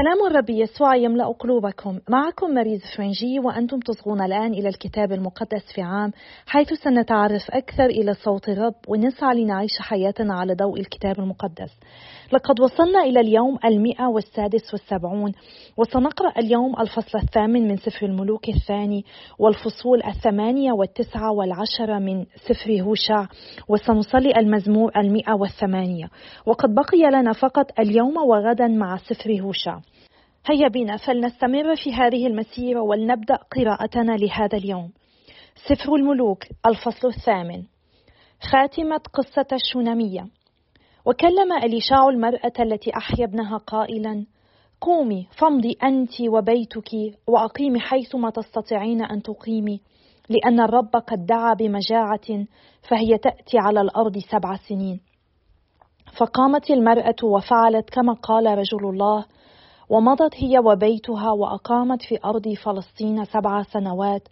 سلام الرب يسوع يملأ قلوبكم. معكم مريز فرنجي وأنتم تصغون الآن إلى الكتاب المقدس في عام حيث سنتعرف أكثر إلى صوت الرب ونسعى لنعيش حياتنا على ضوء الكتاب المقدس. لقد وصلنا إلى اليوم المئة والسادس والسبعون وسنقرأ اليوم الفصل الثامن من سفر الملوك الثاني والفصول الثمانية والتسعة والعشرة من سفر هوشع وسنصلي المزمور المئة والثمانية. وقد بقي لنا فقط اليوم وغدا مع سفر هوشع. هيا بنا فلنستمر في هذه المسيرة ولنبدأ قراءتنا لهذا اليوم. سفر الملوك الفصل الثامن. خاتمة قصة الشونامية. وكلم أليشاع المرأة التي أحيا ابنها قائلا قومي فامضي أنت وبيتك وأقيمي حيثما تستطيعين أن تقيمي لأن الرب قد دعا بمجاعة فهي تأتي على الأرض سبع سنين. فقامت المرأة وفعلت كما قال رجل الله ومضت هي وبيتها وأقامت في أرض فلسطين سبع سنوات.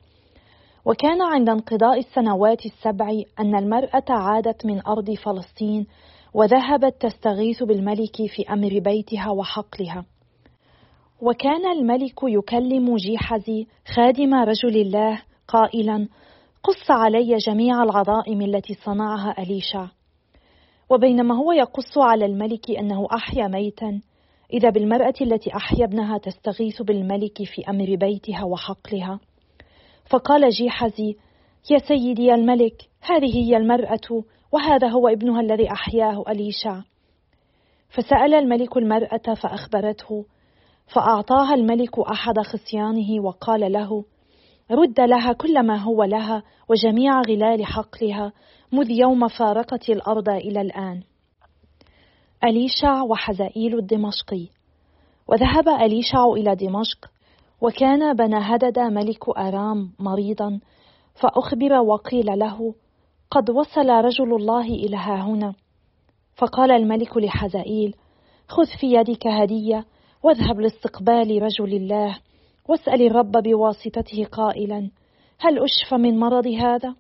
وكان عند انقضاء السنوات السبع أن المرأة عادت من أرض فلسطين وذهبت تستغيث بالملك في أمر بيتها وحقلها. وكان الملك يكلم جيحزي خادم رجل الله قائلا قص علي جميع العظائم التي صنعها أليشع وبينما هو يقص على الملك أنه أحيا ميتا إذا بالمرأة التي أحيا ابنها تستغيث بالملك في أمر بيتها وحقلها؟ فقال جيحزي يا سيدي الملك هذه هي المرأة وهذا هو ابنها الذي أحياه أليشع فسأل الملك المرأة فأخبرته فأعطاها الملك أحد خصيانه وقال له رد لها كل ما هو لها وجميع غلال حقلها مذ يوم فارقت الأرض إلى الآن. أليشع وحزائيل الدمشقي وذهب أليشع إلى دمشق وكان بنهدد ملك أرام مريضا فأخبر وقيل له قد وصل رجل الله إلى هنا فقال الملك لحزائيل خذ في يدك هدية واذهب لاستقبال رجل الله واسأل الرب بواسطته قائلا هل أشفى من مرض هذا؟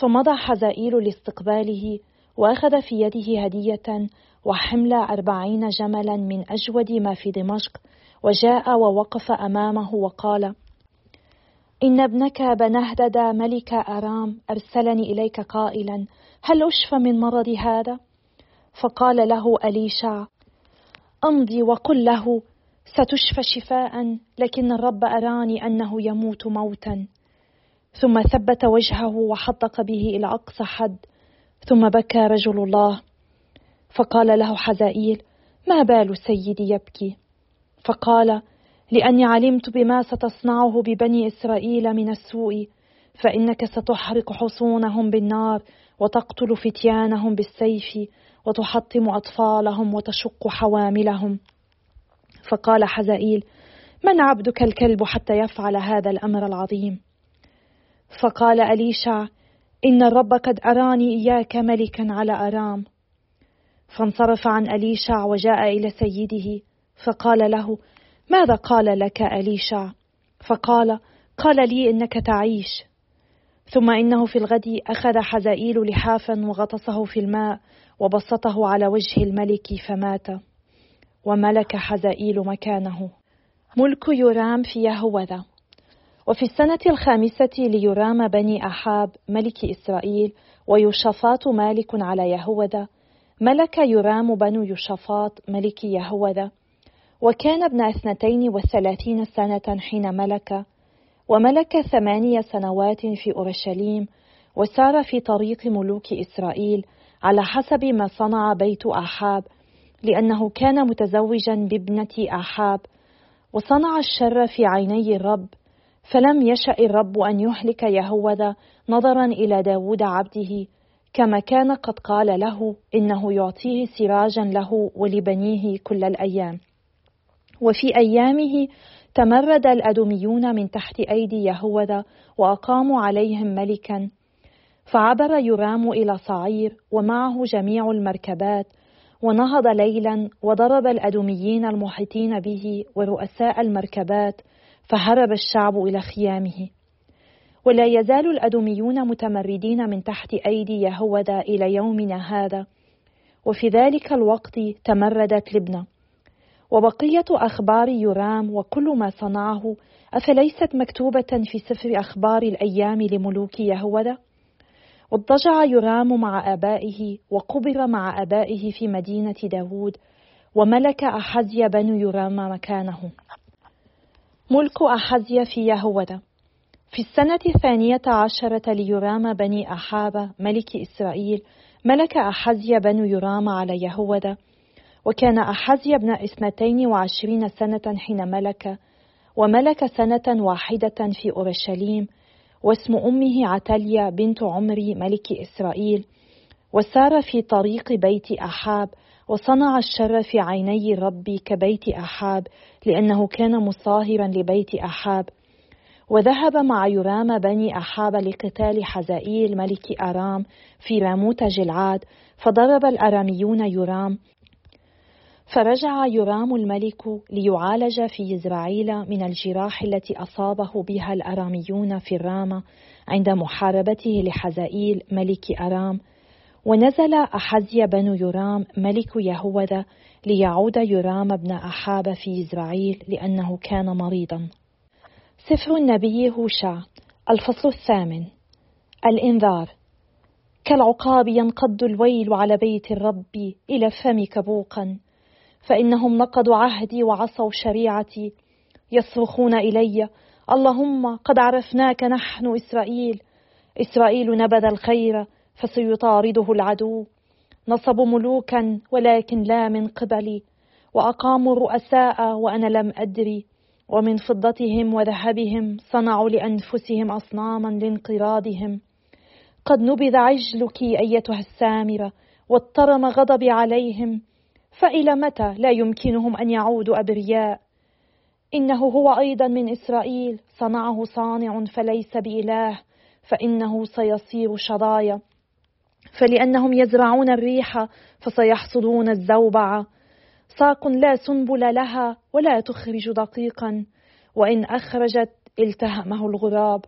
فمضى حزائيل لاستقباله وأخذ في يده هدية وحمل أربعين جملا من أجود ما في دمشق وجاء ووقف أمامه وقال إن ابنك بنهدد ملك أرام أرسلني إليك قائلا هل أشفى من مرض هذا؟ فقال له أليشع أمضي وقل له ستشفى شفاء لكن الرب أراني أنه يموت موتا ثم ثبت وجهه وحدق به إلى أقصى حد ثم بكى رجل الله فقال له حزائيل ما بال سيدي يبكي؟ فقال لأني علمت بما ستصنعه ببني إسرائيل من السوء فإنك ستحرق حصونهم بالنار وتقتل فتيانهم بالسيف وتحطم أطفالهم وتشق حواملهم. فقال حزائيل من عبدك الكلب حتى يفعل هذا الأمر العظيم؟ فقال أليشع إن الرب قد أراني إياك ملكا على أرام. فانصرف عن أليشع وجاء إلى سيده فقال له ماذا قال لك أليشع؟ فقال قال لي إنك تعيش. ثم إنه في الغد أخذ حزائيل لحافا وغطسه في الماء وبسطه على وجه الملك فمات وملك حزائيل مكانه. ملك يرام في يهوذا. وفي السنة الخامسة ليرام بني أحاب ملك إسرائيل ويشفاط مالك على يهوذا ملك يرام بن يشفاط ملك يهوذا وكان ابن اثنتين وثلاثين سنة حين ملك وملك ثمانية سنوات في أورشليم وسار في طريق ملوك إسرائيل على حسب ما صنع بيت أحاب لأنه كان متزوجا بابنة أحاب وصنع الشر في عيني الرب فلم يشأ الرب أن يهلك يهوذا نظرا إلى داود عبده كما كان قد قال له إنه يعطيه سراجا له ولبنيه كل الأيام. وفي أيامه تمرد الأدوميون من تحت أيدي يهوذا وأقاموا عليهم ملكا. فعبر يرام إلى صعير ومعه جميع المركبات ونهض ليلا وضرب الأدوميين المحيطين به ورؤساء المركبات فهرب الشعب إلى خيامه. ولا يزال الأدوميون متمردين من تحت أيدي يهوذا إلى يومنا هذا. وفي ذلك الوقت تمردت لبنى وبقية أخبار يرام وكل ما صنعه أفليست مكتوبة في سفر أخبار الأيام لملوك يهوذا؟ واضطجع يرام مع آبائه وقبر مع آبائه في مدينة داود وملك أحزيا بن يرام مكانه. ملك أحزيا في يهوذا في السنة الثانية عشرة ليرام بني أحاب ملك إسرائيل ملك أحزيا بن يرام على يهوذا وكان أحزيا ابن اثنتين وعشرين سنة حين ملك وملك سنة واحدة في أورشليم واسم أمه عتليا بنت عمري ملك إسرائيل. وسار في طريق بيت أحاب وصنع الشر في عيني الرب كبيت أحاب لأنه كان مصاهرا لبيت أحاب. وذهب مع يرام بني أحاب لقتال حزائيل ملك أرام في راموت جلعاد فضرب الأراميون يرام. فرجع يرام الملك ليعالج في يزرعيل من الجراح التي أصابه بها الأراميون في الرامة عند محاربته لحزائيل ملك أرام. ونزل أحزي بن يرام ملك يهوذا ليعود يرام بن أحاب في يزرعيل لأنه كان مريضا. سفر النبي هوشع الفصل الثامن. الإنذار. كالعقاب ينقض الويل على بيت الرب إلى فم كبوقا. فإنهم نقضوا عهدي وعصوا شريعتي. يصرخون إلي اللهم قد عرفناك نحن إسرائيل. إسرائيل نبذ الخير فسيطارده العدو. نصبوا ملوكا ولكن لا من قبلي. وأقاموا الرؤساء وأنا لم أدري. ومن فضتهم وذهبهم صنعوا لأنفسهم أصناما لانقراضهم. قد نبذ عجلك أيتها السامرة واضطرم غضبي عليهم فإلى متى لا يمكنهم أن يعودوا أبرياء؟ إنه هو أيضا من إسرائيل صنعه صانع فليس بإله فإنه سيصير شظايا. فلأنهم يزرعون الريح فسيحصدون الزوبعة ساق لا سنبل لها ولا تخرج دقيقا وإن أخرجت التهمه الغراب.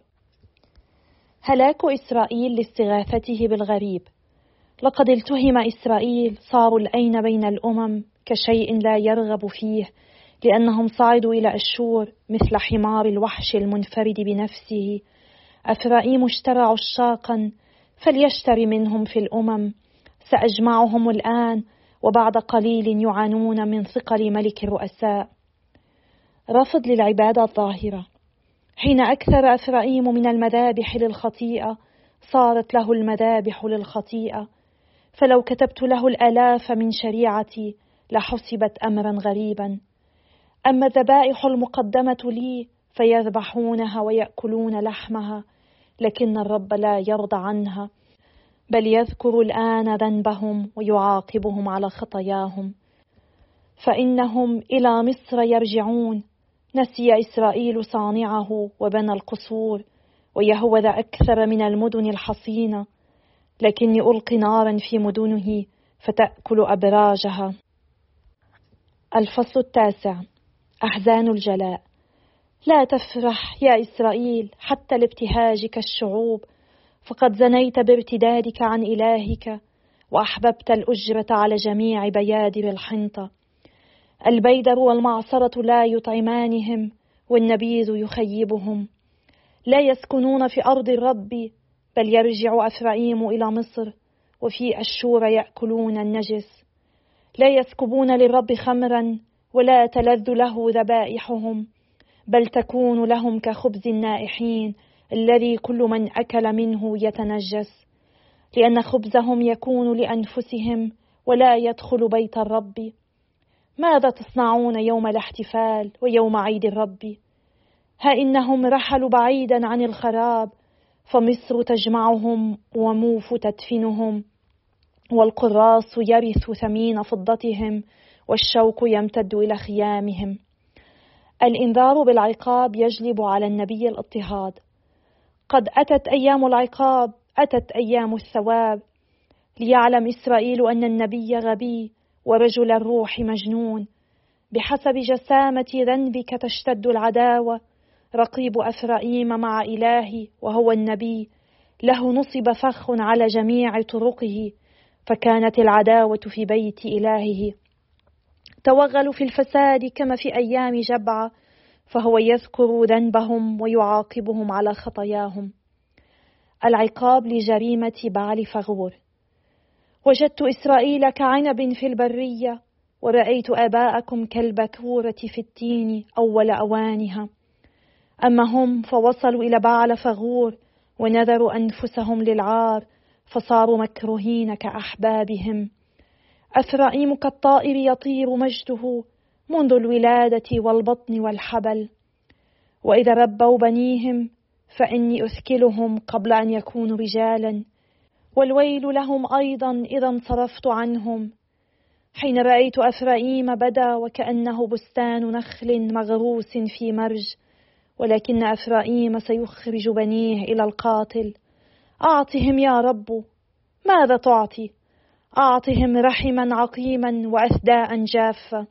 هلاك إسرائيل لاستغاثته بالغريب. لقد التهم إسرائيل صاروا الأين بين الأمم كشيء لا يرغب فيه لأنهم صعدوا إلى أشور مثل حمار الوحش المنفرد بنفسه. أفرائيم اشترى عشاقا فليشتر منهم في الأمم. سأجمعهم الآن وبعد قليل يعانون من ثقل ملك الرؤساء. رفض للعبادة الظاهرة. حين أكثر أفرائيم من المذابح للخطيئة صارت له المذابح للخطيئة. فلو كتبت له الآلاف من شريعتي لحسبت أمرا غريبا. أما الذبائح المقدمة لي فيذبحونها ويأكلون لحمها لكن الرب لا يرضى عنها. بل يذكر الآن ذنبهم ويعاقبهم على خطاياهم. فإنهم إلى مصر يرجعون. نسي إسرائيل صانعه وبنى القصور ويهوذ أكثر من المدن الحصينة. لكني ألقي نارا في مدنه فتأكل أبراجها. الفصل التاسع. أحزان الجلاء. لا تفرح يا إسرائيل حتى لابتهاج كالشعوب فقد زنيت بارتدادك عن إلهك وأحببت الأجرة على جميع بيادر الحنطة. البيدر والمعصرة لا يطعمانهم والنبيذ يخيبهم. لا يسكنون في أرض الرب بل يرجع أفرعيم إلى مصر وفي أشور يأكلون النجس. لا يسكبون للرب خمرا ولا تلذ له ذبائحهم بل تكون لهم كخبز النائحين الذي كل من أكل منه يتنجس لأن خبزهم يكون لأنفسهم ولا يدخل بيت الرب. ماذا تصنعون يوم الاحتفال ويوم عيد الرب؟ ها إنهم رحلوا بعيدا عن الخراب فمصر تجمعهم وموف تدفنهم والقراص يرث ثمين فضتهم والشوك يمتد إلى خيامهم. الإنذار بالعقاب يجلب على النبي الاضطهاد. قد أتت أيام العقاب أتت أيام الثواب. ليعلم إسرائيل أن النبي غبي ورجل الروح مجنون. بحسب جسامة ذنبك تشتد العداوة. رقيب أفرائيم مع إلهي وهو النبي. له نصب فخ على جميع طرقه. فكانت العداوة في بيت إلهه. توغلوا في الفساد كما في أيام جبعة. فهو يذكر ذنبهم ويعاقبهم على خطاياهم. العقاب لجريمة بعل فغور. وجدت إسرائيل كعنب في البرية ورأيت آباءكم كالبكورة في التين أول أوانها. أما هم فوصلوا إلى بعل فغور ونذروا أنفسهم للعار فصاروا مكروهين كأحبابهم. أثرائيم كالطائر يطير مجده منذ الولادة والبطن والحبل. وإذا ربوا بنيهم فإني أثكلهم قبل أن يكونوا رجالا. والويل لهم أيضا إذا انصرفت عنهم. حين رأيت أفرائيم بدا وكأنه بستان نخل مغروس في مرج. ولكن أفرائيم سيخرج بنيه إلى القاتل. أعطهم يا رب. ماذا تعطي؟ أعطهم رحما عقيما وأثداء جافة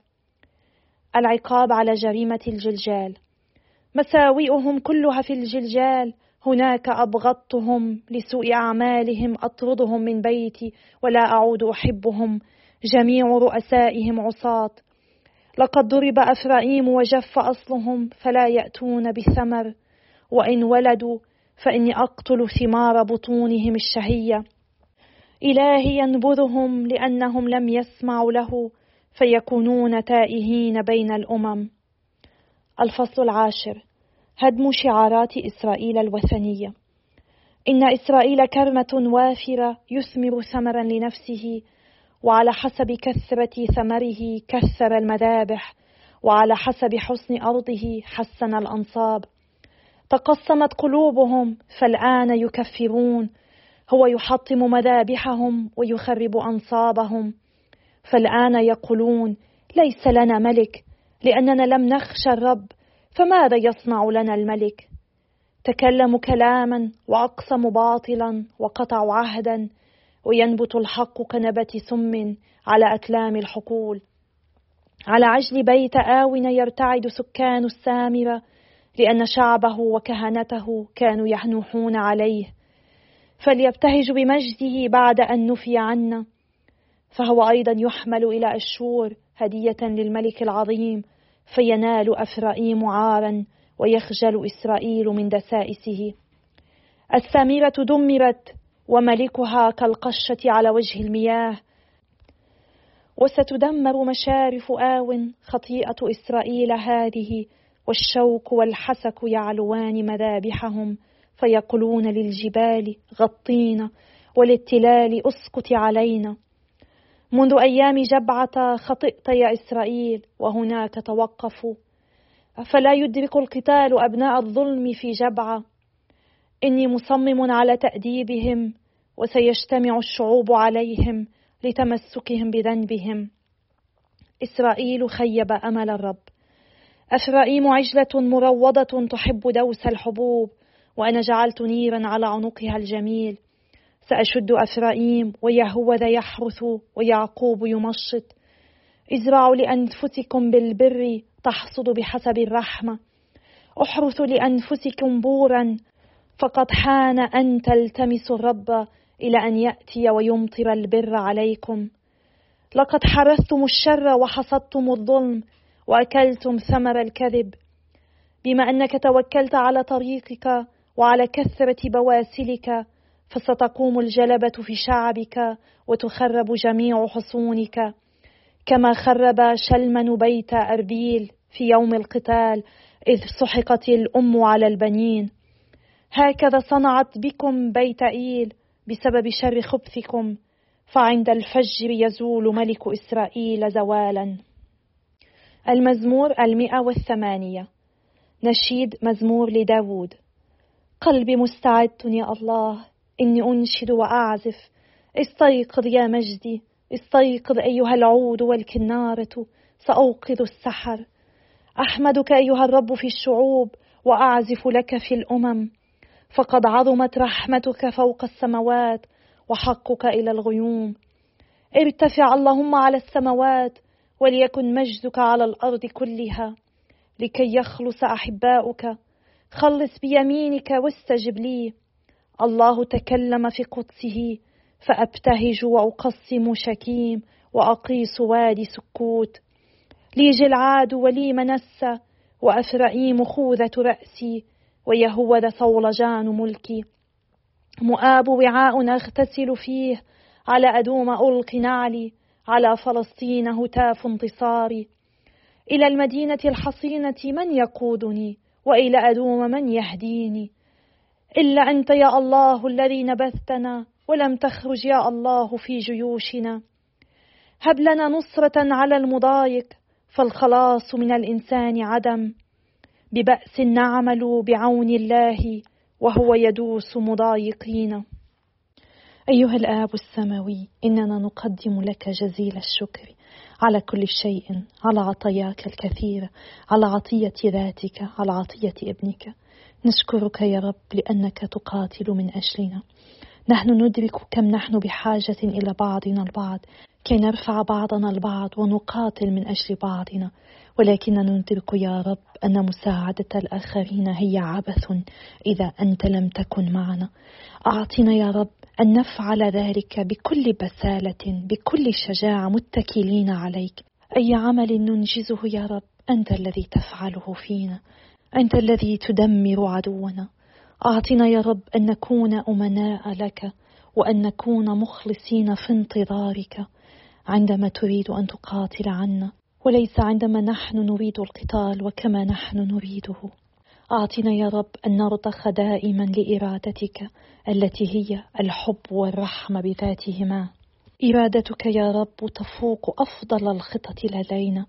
العقاب على جريمة الجلجال. مساوئهم كلها في الجلجال. هناك أبغضتهم لسوء أعمالهم أطردهم من بيتي ولا أعود أحبهم. جميع رؤسائهم عصاة. لقد ضرب أفرائيم وجف أصلهم فلا يأتون بثمر. وإن ولدوا فإني أقتل ثمار بطونهم الشهية. إلهي ينبذهم لأنهم لم يسمعوا له. فيكونون تائهين بين الأمم. الفصل العاشر. هدم شعارات إسرائيل الوثنية. إن إسرائيل كرمة وافرة يثمر ثمرا لنفسه وعلى حسب كثرة ثمره كثر المذابح وعلى حسب حسن أرضه حسن الأنصاب. تقسمت قلوبهم فالآن يكفرون. هو يحطم مذابحهم ويخرب أنصابهم. فالآن يقولون ليس لنا ملك لأننا لم نخشى الرب فماذا يصنع لنا الملك؟ تكلموا كلاما وأقسموا باطلا وقطعوا عهدا وينبت الحق كنبة سم على أكلام الحقول. على عجل بيت آون يرتعد سكان السامرة لأن شعبه وكهنته كانوا يحنوحون عليه. فليبتهج بمجده بعد أن نفي عنا فهو أيضا يحمل إلى أشور هدية للملك العظيم فينال أفرائيم عارا ويخجل إسرائيل من دسائسه. السامرة دمرت وملكها كالقشة على وجه المياه. وستدمر مشارف آو خطيئة إسرائيل هذه والشوك والحسك يعلوان مذابحهم فيقولون للجبال غطينا وللتلال أسكت علينا. منذ أيام جبعة خطئت يا إسرائيل وهناك توقفوا أفلا يدرك القتال أبناء الظلم في جبعة؟ إني مصمم على تأديبهم وسيجتمع الشعوب عليهم لتمسكهم بذنبهم. إسرائيل خيب أمل الرب. أفرائيم عجلة مروضة تحب دوس الحبوب وأنا جعلت نيرا على عنقها الجميل. سأشد أفرائيم ويهوذا يحرث ويعقوب يمشط. إزرعوا لأنفسكم بالبر تحصد بحسب الرحمة. احرثوا لأنفسكم بورا فقد حان أن تلتمسوا الرب إلى أن يأتي ويمطر البر عليكم. لقد حرثتم الشر وحصدتم الظلم وأكلتم ثمر الكذب. بما أنك توكلت على طريقك وعلى كثرة بواسلك فستقوم الجلبة في شعبك وتخرب جميع حصونك كما خرب شلمن بيت أربيل في يوم القتال إذ سحقت الأم على البنين. هكذا صنعت بكم بيت إيل بسبب شر خبثكم فعند الفجر يزول ملك إسرائيل زوالا. المزمور المئة والثمانية. نشيد مزمور لداود. قلبي مستعد يا الله. إني أنشد وأعزف. استيقظ يا مجدي استيقظ أيها العود والكنارة سأوقظ السحر. أحمدك أيها الرب في الشعوب وأعزف لك في الأمم. فقد عظمت رحمتك فوق السماوات وحقك إلى الغيوم. ارتفع اللهم على السماوات وليكن مجدك على الأرض كلها. لكي يخلص أحباؤك خلص بيمينك واستجب لي. الله تكلم في قدسه فأبتهج وأقسم شكيم وأقيس وادي سكوت. لي جلعاد ولي منسى وأفرعيم خوذة رأسي ويهوذ ثولجان ملكي. مؤاب وعاء أغتسل فيه على أدوم ألقي نعلي على فلسطين هتاف انتصاري. إلى المدينة الحصينة من يقودني؟ وإلى أدوم من يهديني؟ إلا أنت يا الله الذي نبذتنا ولم تخرج يا الله في جيوشنا. هب لنا نصرة على المضايق فالخلاص من الإنسان عدم. ببأس نعمل بعون الله وهو يدوس مضايقين. أيها الآب السماوي إننا نقدم لك جزيل الشكر على كل شيء على عطاياك الكثيرة على عطية ذاتك على عطية ابنك. نشكرك يا رب لأنك تقاتل من أجلنا. نحن ندرك كم نحن بحاجة إلى بعضنا البعض كي نرفع بعضنا البعض ونقاتل من أجل بعضنا. ولكننا ندرك يا رب أن مساعدة الآخرين هي عبث إذا أنت لم تكن معنا. أعطنا يا رب أن نفعل ذلك بكل بسالة بكل شجاعة متكلين عليك. أي عمل ننجزه يا رب أنت الذي تفعله فينا. أنت الذي تدمر عدونا. أعطنا يا رب أن نكون أمناء لك وأن نكون مخلصين في انتظارك. عندما تريد أن تقاتل عنا وليس عندما نحن نريد القتال وكما نحن نريده. أعطنا يا رب أن نرضخ دائما لإرادتك التي هي الحب والرحمة بذاتهما. إرادتك يا رب تفوق أفضل الخطط لدينا.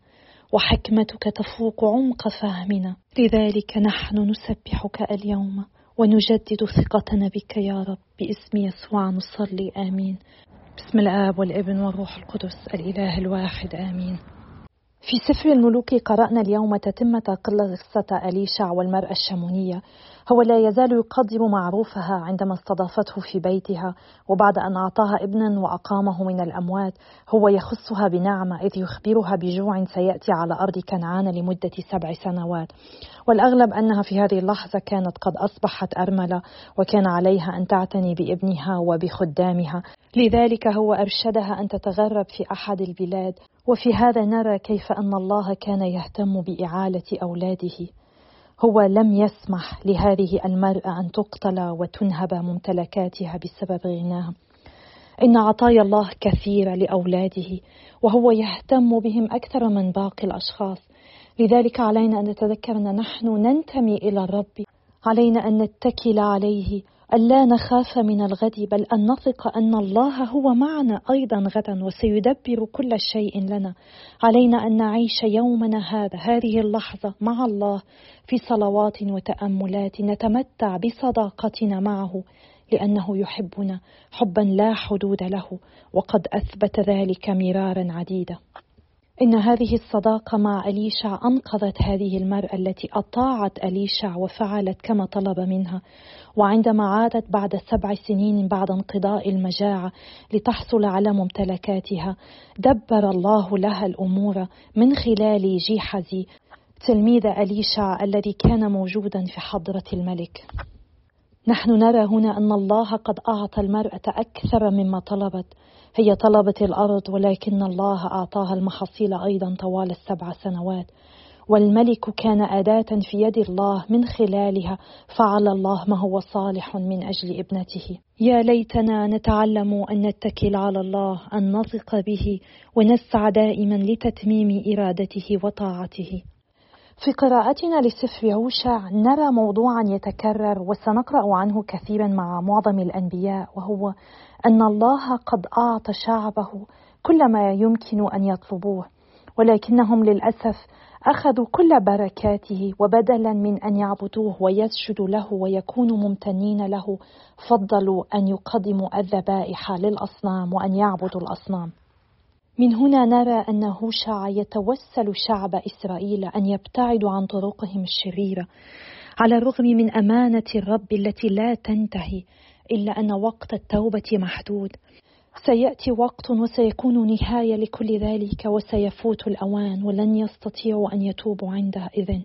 وحكمتك تفوق عمق فهمنا. لذلك نحن نسبحك اليوم ونجدد ثقتنا بك يا رب. باسم يسوع نصلي آمين. بسم الآب والابن والروح القدس الإله الواحد آمين. في سفر الملوك قرأنا اليوم تتمة قصة أليشع والمرأة الشمونية. هو لا يزال يقدم معروفها عندما استضافته في بيتها وبعد أن أعطاها ابنا وأقامه من الأموات هو يخصها بنعمة إذ يخبرها بجوع سيأتي على أرض كنعان لمدة سبع سنوات. والأغلب أنها في هذه اللحظة كانت قد أصبحت أرملة وكان عليها أن تعتني بابنها وبخدامها. لذلك هو أرشدها أن تتغرب في أحد البلاد. وفي هذا نرى كيف أن الله كان يهتم بإعالة أولاده. هو لم يسمح لهذه المرأة أن تقتل وتنهب ممتلكاتها بسبب غناها. إن عطايا الله كثيرة لأولاده وهو يهتم بهم أكثر من باقي الأشخاص. لذلك علينا أن نتذكر أن نحن ننتمي إلى الرب علينا أن نتكل عليه ألا نخاف من الغد بل أن نثق أن الله هو معنا أيضا غدا وسيدبر كل شيء لنا. علينا أن نعيش يومنا هذا هذه اللحظة مع الله في صلوات وتأملات نتمتع بصداقتنا معه لأنه يحبنا حبا لا حدود له وقد أثبت ذلك مرارا عديدة إن هذه الصداقة مع أليشع أنقذت هذه المرأة التي أطاعت أليشع وفعلت كما طلب منها. وعندما عادت بعد سبع سنين بعد انقضاء المجاعة لتحصل على ممتلكاتها دبر الله لها الأمور من خلال جيحزي تلميذ أليشع الذي كان موجودا في حضرة الملك. نحن نرى هنا أن الله قد أعطى المرأة أكثر مما طلبت. هي طلبت الأرض ولكن الله أعطاها المحاصيل أيضا طوال السبع سنوات. والملك كان أداة في يد الله من خلالها فعل الله ما هو صالح من أجل ابنته. يا ليتنا نتعلم أن نتكل على الله أن نثق به ونسعى دائما لتتميم إرادته وطاعته. في قراءتنا لسفر يوشع نرى موضوعا يتكرر وسنقرأ عنه كثيرا مع معظم الأنبياء وهو أن الله قد أعطى شعبه كل ما يمكن أن يطلبوه ولكنهم للأسف أخذوا كل بركاته وبدلا من أن يعبدوه ويسجدوا له ويكونوا ممتنين له فضلوا أن يقدموا الذبائح للأصنام وأن يعبدوا الأصنام. من هنا نرى أن هوشع يتوسل شعب إسرائيل أن يبتعدوا عن طرقهم الشريرة على الرغم من أمانة الرب التي لا تنتهي إلا أن وقت التوبة محدود. سيأتي وقت وسيكون نهاية لكل ذلك وسيفوت الأوان ولن يستطيعوا أن يتوبوا إذن.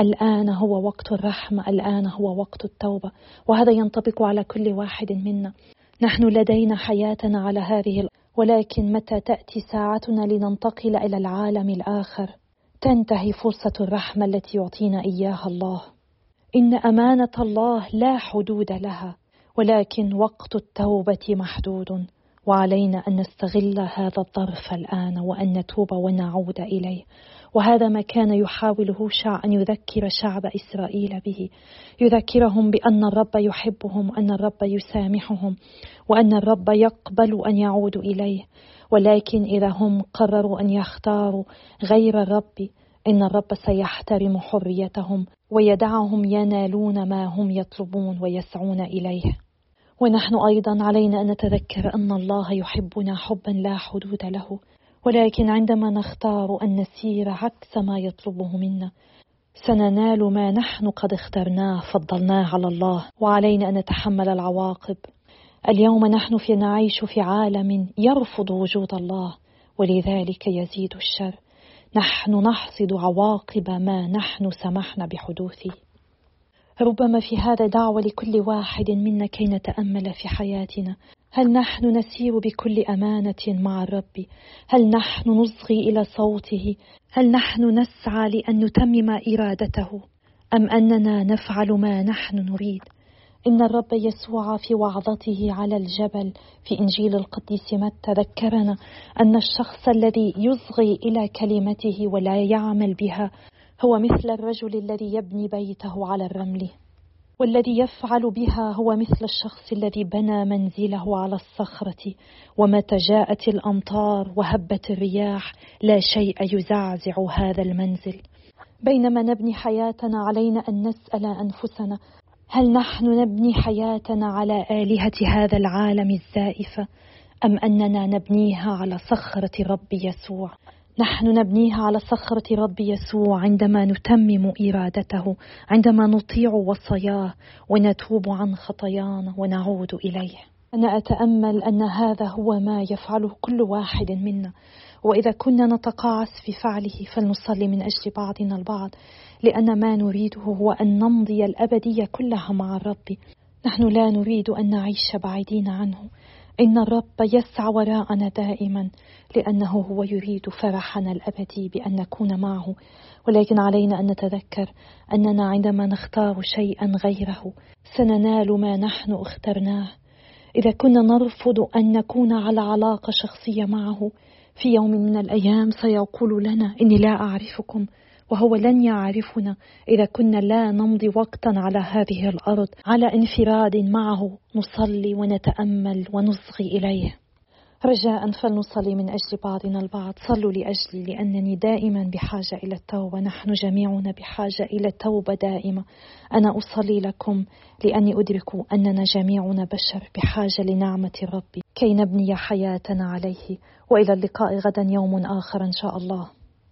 الآن هو وقت الرحمة الآن هو وقت التوبة وهذا ينطبق على كل واحد منا. نحن لدينا حياتنا على هذه ولكن متى تأتي ساعتنا لننتقل إلى العالم الآخر؟ تنتهي فرصة الرحمة التي يعطينا إياها الله. إن أمانة الله لا حدود لها ولكن وقت التوبة محدود وعلينا أن نستغل هذا الظرف الآن وأن نتوب ونعود إليه. وهذا ما كان يحاول هوشع أن يذكر شعب إسرائيل به. يذكرهم بأن الرب يحبهم أن الرب يسامحهم وأن الرب يقبل أن يعودوا إليه. ولكن إذا هم قرروا أن يختاروا غير الرب إن الرب سيحترم حريتهم ويدعهم ينالون ما هم يطلبون ويسعون إليه. ونحن أيضا علينا أن نتذكر أن الله يحبنا حبا لا حدود له. ولكن عندما نختار أن نسير عكس ما يطلبه منا سننال ما نحن قد اخترناه فضلناه على الله وعلينا أن نتحمل العواقب. اليوم نحن في نعيش في عالم يرفض وجود الله ولذلك يزيد الشر. نحن نحصد عواقب ما نحن سمحنا بحدوثه. ربما في هذا دعوة لكل واحد منا كي نتأمل في حياتنا. هل نحن نسير بكل أمانة مع الرب؟ هل نحن نصغي إلى صوته؟ هل نحن نسعى لأن نتمم إرادته؟ أم أننا نفعل ما نحن نريد؟ إن الرب يسوع في وعظته على الجبل في إنجيل القديس متى ذكرنا أن الشخص الذي يصغي إلى كلمته ولا يعمل بها هو مثل الرجل الذي يبني بيته على الرمل. والذي يفعل بها هو مثل الشخص الذي بنى منزله على الصخرة. ومتى جاءت الأمطار وهبت الرياح لا شيء يزعزع هذا المنزل. بينما نبني حياتنا علينا أن نسأل أنفسنا هل نحن نبني حياتنا على آلهة هذا العالم الزائفة أم أننا نبنيها على صخرة رب يسوع؟ نحن نبنيها على صخرة رب يسوع عندما نتمم إرادته عندما نطيع وصاياه ونتوب عن خطايانا ونعود إليه. أنا أتأمل أن هذا هو ما يفعله كل واحد منا. وإذا كنا نتقاعس في فعله فلنصلي من أجل بعضنا البعض لأن ما نريده هو أن نمضي الأبدية كلها مع الرب. نحن لا نريد أن نعيش بعيدين عنه. إن الرب يسعى وراءنا دائما لأنه هو يريد فرحنا الأبدي بأن نكون معه. ولكن علينا أن نتذكر أننا عندما نختار شيئا غيره سننال ما نحن اخترناه. إذا كنا نرفض أن نكون على علاقة شخصية معه في يوم من الأيام سيقول لنا إني لا أعرفكم. وهو لن يعرفنا إذا كنا لا نمضي وقتا على هذه الأرض على انفراد معه نصلي ونتأمل ونصغي إليه. رجاء فلنصلي من أجل بعضنا البعض. صلوا لأجلي لأنني دائما بحاجة إلى التوبة. نحن جميعنا بحاجة إلى التوبة دائمة أنا أصلي لكم لأني أدرك أننا جميعنا بشر بحاجة لنعمة الرب كي نبني حياتنا عليه. وإلى اللقاء غدا يوم آخر إن شاء الله.